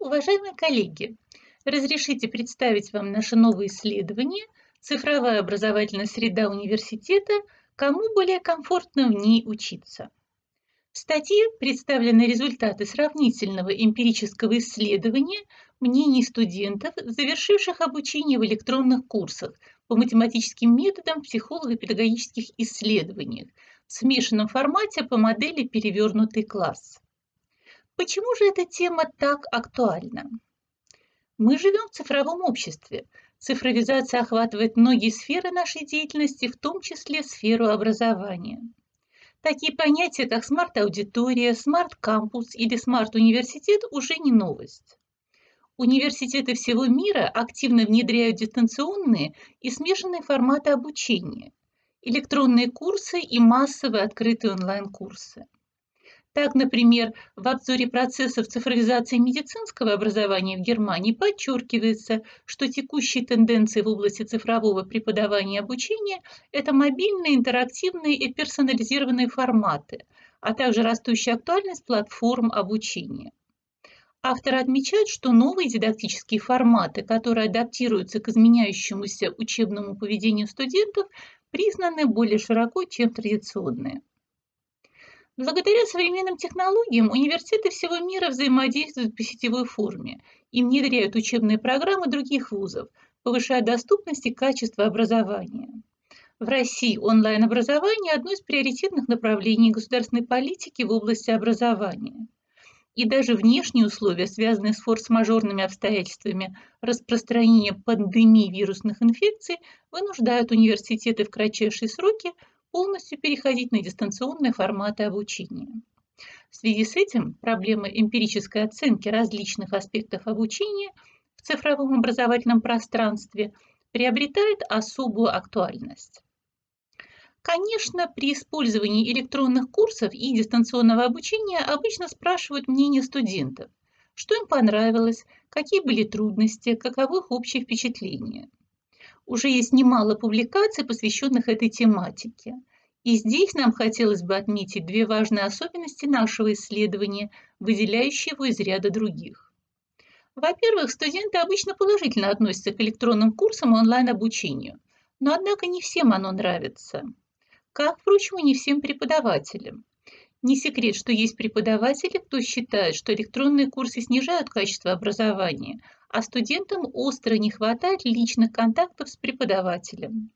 Уважаемые коллеги, разрешите представить вам наше новое исследование «Цифровая образовательная среда университета. Кому более комфортно в ней учиться?». В статье представлены результаты сравнительного эмпирического исследования мнений студентов, завершивших обучение в электронных курсах по математическим методам психолого-педагогических исследованиях в смешанном формате по модели «Перевернутый класс». Почему же эта тема так актуальна? Мы живем в цифровом обществе. Цифровизация охватывает многие сферы нашей деятельности, в том числе сферу образования. Такие понятия, как смарт-аудитория, смарт-кампус или смарт-университет уже не новость. Университеты всего мира активно внедряют дистанционные и смешанные форматы обучения, электронные курсы и массовые открытые онлайн-курсы. Так, например, в обзоре процессов цифровизации медицинского образования в Германии подчеркивается, что текущие тенденции в области цифрового преподавания и обучения – это мобильные, интерактивные и персонализированные форматы, а также растущая актуальность платформ обучения. Авторы отмечают, что новые дидактические форматы, которые адаптируются к изменяющемуся учебному поведению студентов, признаны более широко, чем традиционные. Благодаря современным технологиям университеты всего мира взаимодействуют по сетевой форме и внедряют учебные программы других вузов, повышая доступность и качество образования. В России онлайн-образование – одно из приоритетных направлений государственной политики в области образования. И даже внешние условия, связанные с форс-мажорными обстоятельствами распространения пандемии вирусных инфекций, вынуждают университеты в кратчайшие сроки полностью переходить на дистанционные форматы обучения. В связи с этим проблема эмпирической оценки различных аспектов обучения в цифровом образовательном пространстве приобретает особую актуальность. Конечно, при использовании электронных курсов и дистанционного обучения обычно спрашивают мнение студентов, что им понравилось, какие были трудности, каковы их общие впечатления – уже есть немало публикаций, посвященных этой тематике. И здесь нам хотелось бы отметить две важные особенности нашего исследования, выделяющие его из ряда других. Во-первых, студенты обычно положительно относятся к электронным курсам и онлайн-обучению, но однако не всем оно нравится. Как, впрочем, и не всем преподавателям. Не секрет, что есть преподаватели, кто считает, что электронные курсы снижают качество образования, а студентам остро не хватает личных контактов с преподавателем.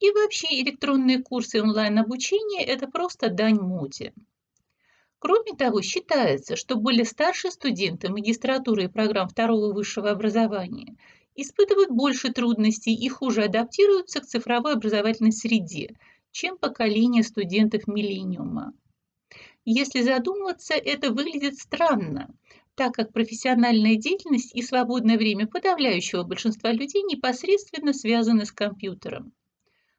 И вообще электронные курсы онлайн-обучения – это просто дань моде. Кроме того, считается, что более старшие студенты магистратуры и программ второго высшего образования испытывают больше трудностей и хуже адаптируются к цифровой образовательной среде, чем поколение студентов миллениума. Если задуматься, это выглядит странно, так как профессиональная деятельность и свободное время подавляющего большинства людей непосредственно связаны с компьютером.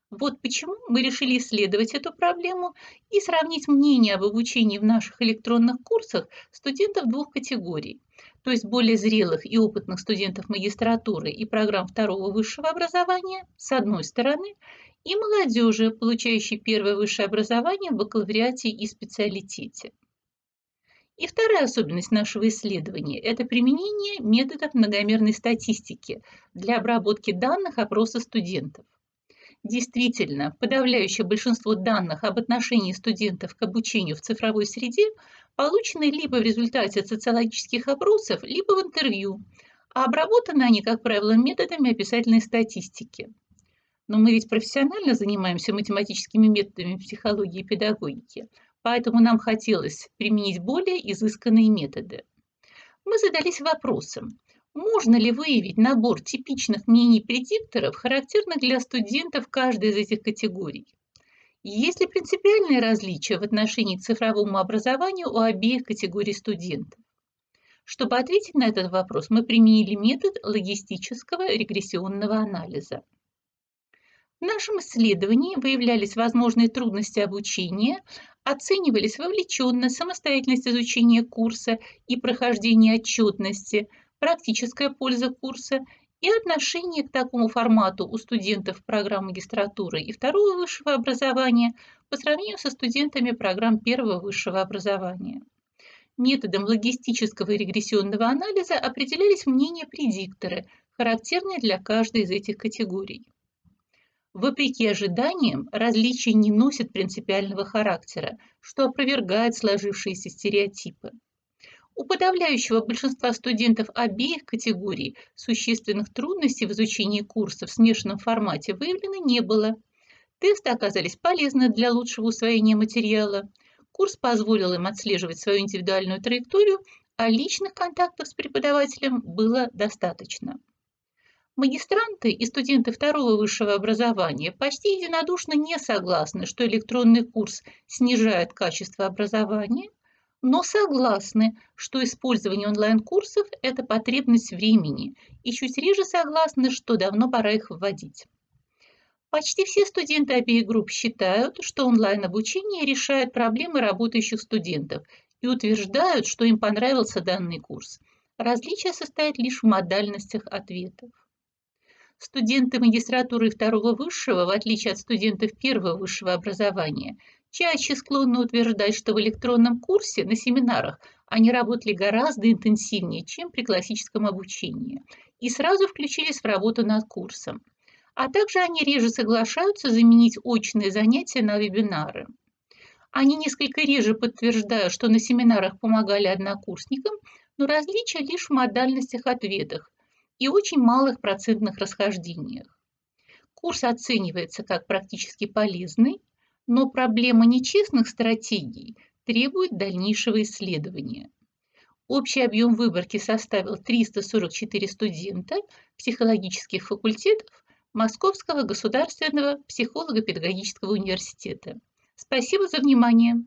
Вот почему мы решили исследовать эту проблему и сравнить мнение об обучении в наших электронных курсах студентов двух категорий, то есть более зрелых и опытных студентов магистратуры и программ второго высшего образования с одной стороны и молодежи, получающей первое высшее образование в бакалавриате и специалитете. И вторая особенность нашего исследования – это применение методов многомерной статистики для обработки данных опроса студентов. Действительно, подавляющее большинство данных об отношении студентов к обучению в цифровой среде получены либо в результате социологических опросов, либо в интервью, а обработаны они, как правило, методами описательной статистики. Но мы ведь профессионально занимаемся математическими методами психологии и педагогики, поэтому нам хотелось применить более изысканные методы. Мы задались вопросом, можно ли выявить набор типичных мнений предикторов, характерных для студентов каждой из этих категорий? Есть ли принципиальные различия в отношении к цифровому образованию у обеих категорий студентов? Чтобы ответить на этот вопрос, мы применили метод логистического регрессионного анализа. В нашем исследовании выявлялись возможные трудности обучения, оценивались вовлеченность, самостоятельность изучения курса и прохождения отчетности, практическая польза курса и отношение к такому формату у студентов программ магистратуры и второго высшего образования по сравнению со студентами программ первого высшего образования. методом логистического и регрессионного анализа определялись мнения-предикторы, характерные для каждой из этих категорий. Вопреки ожиданиям, различия не носят принципиального характера, что опровергает сложившиеся стереотипы. У подавляющего большинства студентов обеих категорий существенных трудностей в изучении курса в смешанном формате выявлено не было. Тесты оказались полезны для лучшего усвоения материала. Курс позволил им отслеживать свою индивидуальную траекторию, а личных контактов с преподавателем было достаточно. Магистранты и студенты второго высшего образования почти единодушно не согласны, что электронный курс снижает качество образования, но согласны, что использование онлайн-курсов – это потребность времени, и чуть реже согласны, что давно пора их вводить. Почти все студенты обеих групп считают, что онлайн-обучение решает проблемы работающих студентов и утверждают, что им понравился данный курс. Различие состоит лишь в модальностях ответов. Студенты магистратуры второго высшего, в отличие от студентов первого высшего образования, чаще склонны утверждать, что в электронном курсе на семинарах они работали гораздо интенсивнее, чем при классическом обучении, и сразу включились в работу над курсом. А также они реже соглашаются заменить очные занятия на вебинары. Они несколько реже подтверждают, что на семинарах помогали однокурсникам, но различия лишь в модальностях ответах, и очень малых процентных расхождениях. Курс оценивается как практически полезный, но проблема нечестных стратегий требует дальнейшего исследования. Общий объем выборки составил 344 студента психологических факультетов Московского государственного психолого-педагогического университета. Спасибо за внимание.